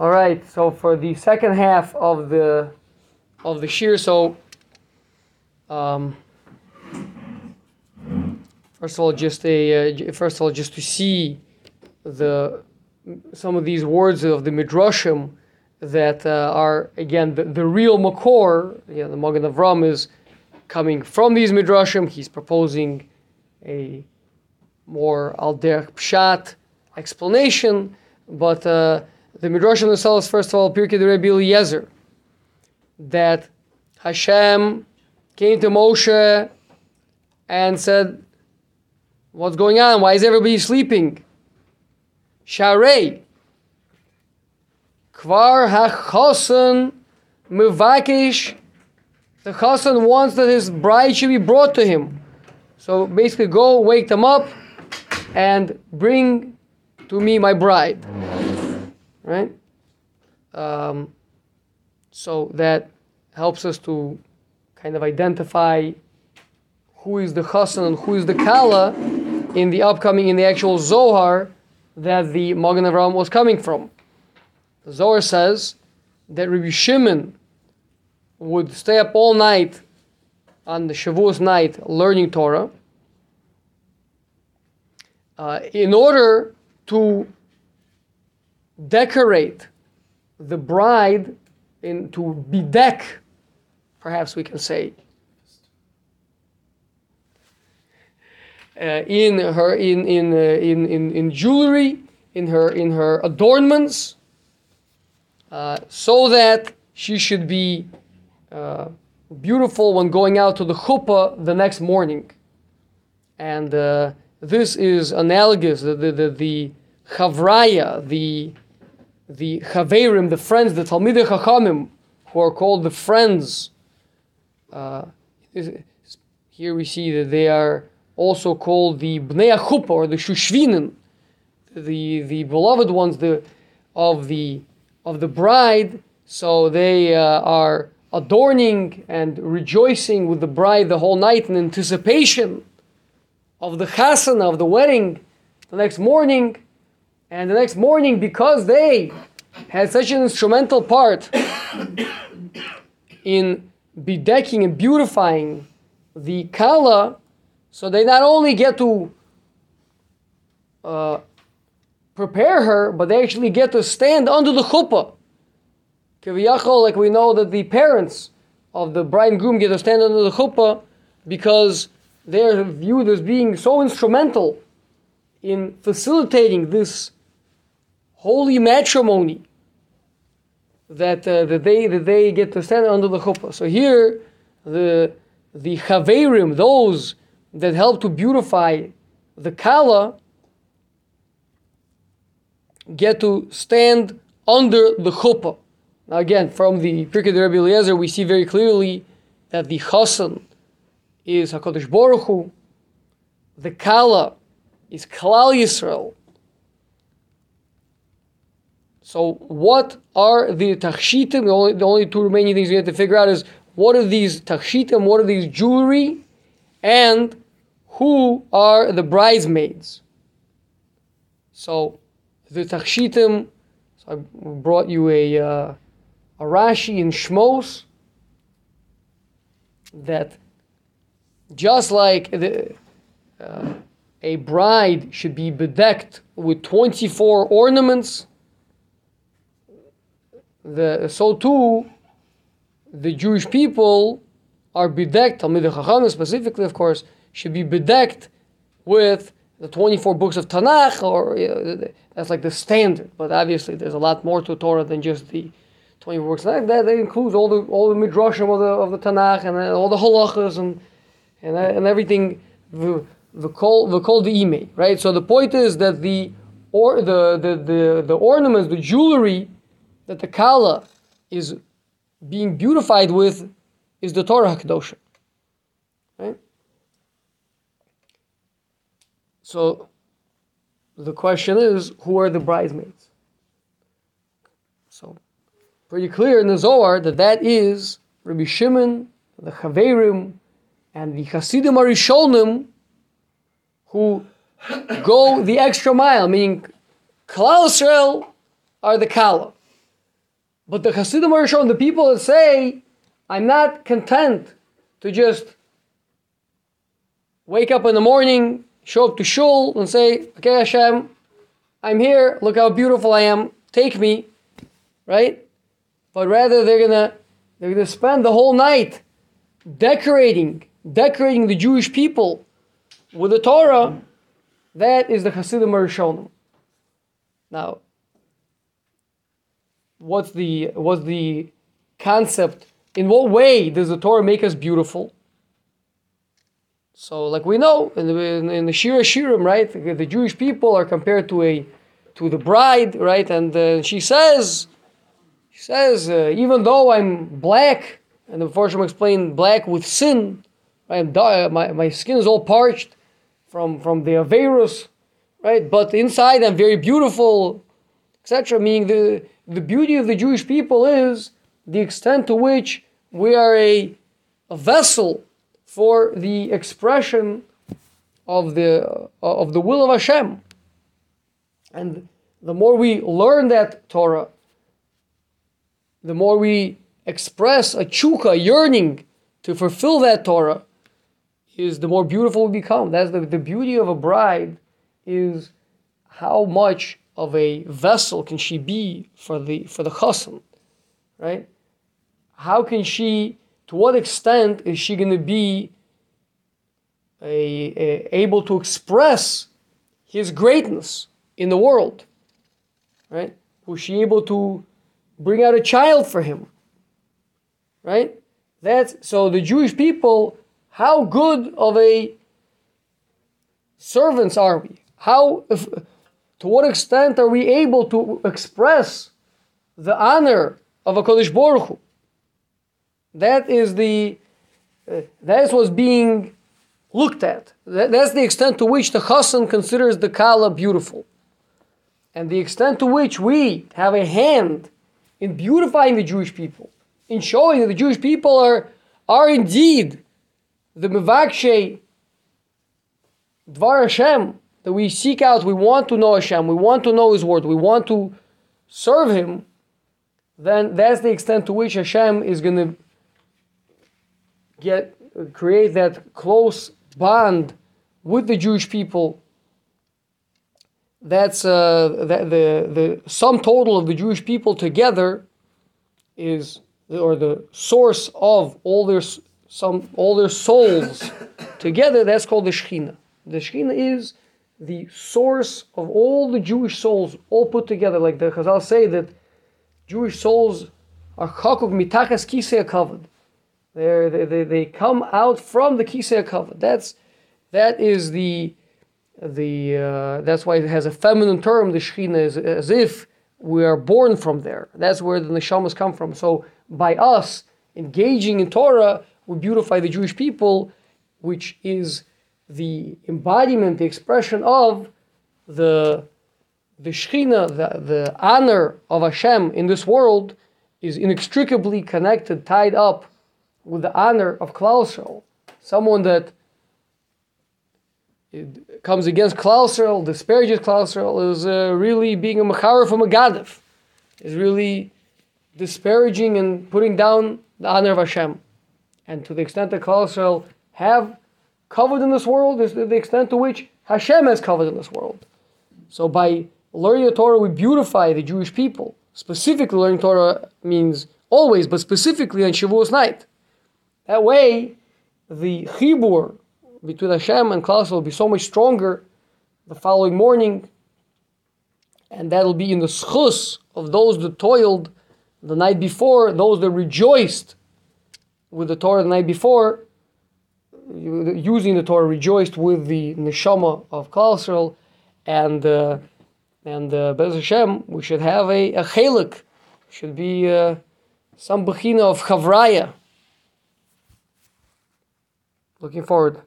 All right. So for the second half of the of the shiur, so um, first of all, just a uh, first of all, just to see the some of these words of the midrashim that uh, are again the, the real makor. You know, the Magen Avraham is coming from these midrashim. He's proposing a more al pshat explanation, but uh, the Midrash midrashim themselves, first of all, Pirkei de Rebbe Eliezer, that Hashem came to Moshe and said, "What's going on? Why is everybody sleeping?" Sharei. Kvar hachosan mevakish. The chosan wants that his bride should be brought to him. So basically, go wake them up and bring to me my bride. Right? Um, so that helps us to kind of identify who is the chosan and who is the kala in the upcoming, in the actual Zohar that the Magen Avraham was coming from. The Zohar says that Rabbi Shimon would stay up all night on the Shavuos night learning Torah uh, in order to decorate the bride in to bedeck, perhaps we can say, uh, in her in in, uh, in in in jewelry, in her in her adornments, uh, so that she should be uh, beautiful when going out to the chuppah the next morning. And uh, this is analogous. The the the, the the the chaverim, the friends, the talmidei chachamim, who are called the friends. Uh, here we see that they are also called the bnei chuppah or the shushvinin, the the beloved ones, the of the of the bride. So they uh, are adorning and rejoicing with the bride the whole night in anticipation of the chasana of the wedding the next morning. And the next morning, because they had such an instrumental part in bedecking and beautifying the kala, so they not only get to uh, prepare her, but they actually get to stand under the chuppah. Kiviyachol, like we know that the parents of the bride and groom get to stand under the chuppah because they're viewed as being so instrumental in facilitating this holy matrimony that, uh, that, they, that they get to stand under the chuppah. So here, the, the chaverim, those that help to beautify the kala, get to stand under the chuppah. Now again, from the Pirkei Rebbe Eliezer, we see very clearly that the chasan is Hakadosh Baruch Hu, the kala is Klal Yisrael. So, what are the tachshitim? The only, the only two remaining things we have to figure out is what are these tachshitim, what are these jewelry, and who are the bridesmaids. So, the tachshitim. So, I brought you a uh, a Rashi in Shmos that just like the, uh, a bride should be bedecked with 24 ornaments, the, so too the Jewish people are bedecked, Talmidei Chachamim specifically, of course, should be bedecked with the 24 books of Tanakh, or you know, that's like the standard. But obviously, there's a lot more to Torah than just the 24 books. That, that, includes all the all the midrashim of the of the Tanakh and uh, all the halachas and and uh, and everything. The the kol the kol the right? So the point is that the or the the the, the ornaments, the jewelry that the kala is being beautified with is the Torah Hakadosha. Right? So the question is, who are the bridesmaids? So pretty clear in the Zohar that that is Rabbi Shimon, the Chaverim, and the Hasidim HaRishonim who go the extra mile, meaning Klal Israel are the Kala. But the Hasidim are shown the people that say, I'm not content to just wake up in the morning, show up to shul, and say, Okay, Hashem, I'm here. Look how beautiful I am. Take me, right? But rather, they're gonna they're gonna spend the whole night decorating decorating the Jewish people with the Torah. That is the Hasidim Rishonim. Now, what's the what's the concept? In what way does the Torah make us beautiful? So, like we know in the, in the Shir HaShirim, right, the, Jewish people are compared to a to the bride, right, and uh, she says, she says, uh, even though I'm black, and the Forsham explained black with sin, I'm my my skin is all parched from from the averus, right, but inside I'm very beautiful, etc. Meaning the the beauty of the Jewish people is the extent to which we are a, a vessel for the expression of the uh, of the will of Hashem. And the more we learn that Torah, the more we express a chuka, a yearning to fulfill that Torah, is the more beautiful we become. That's the, the beauty of a bride is how much of a vessel can she be for the for the chassan, right? How can she? To what extent is she going to be a, a, able to express his greatness in the world, right? Was she able to bring out a child for him, right? That's so the Jewish people. How good of a servants are we? How if, to what extent are we able to express the honor of Hakadosh Baruch Hu? That is the uh, that what's being looked at. That, that's the extent to which the Chassan considers the Kala beautiful. And the extent to which we have a hand in beautifying the Jewish people, in showing that the Jewish people are, are indeed the Mevakshe Dvar Hashem, that we seek out, we want to know Hashem, we want to know His word, we want to serve Him, then that's the extent to which Hashem is going to get create that close bond with the Jewish people. That's uh, the, the the sum total of the Jewish people together is or the source of all their some all their souls together. That's called the Shechina. The Shechina is the source of all the Jewish souls all put together. Like the Chazal say that Jewish souls are chakuk mitachas kisei. They're, they, they, they come out from the kisei kavod. That's that is the the uh, that's why it has a feminine term. The Shechina is as if we are born from there. That's where the neshamas come from. So by us engaging in Torah, we beautify the Jewish people, which is the embodiment, the expression of the the Shechina, the, the honor of Hashem in this world, is inextricably connected, tied up with the honor of Klal Yisrael, someone that comes against Klal Yisrael, disparages Klal Yisrael, is uh, really being a mecharef umegadef, is really disparaging and putting down the honor of Hashem. And to the extent that Klal Yisrael have covered in this world is the extent to which Hashem has covered in this world. So by learning the Torah, we beautify the Jewish people. Specifically, learning Torah means always, but specifically on Shavuos night. That way, the chibur between Hashem and Klal Yisrael will be so much stronger the following morning, and that'll be in the zchus of those that toiled the night before, those that rejoiced with the Torah the night before, using the Torah, rejoiced with the neshama of Klal Yisrael, and uh, and uh, Bez Hashem, we should have a, a chelik, should be uh, some bechina of chavraya. Looking forward.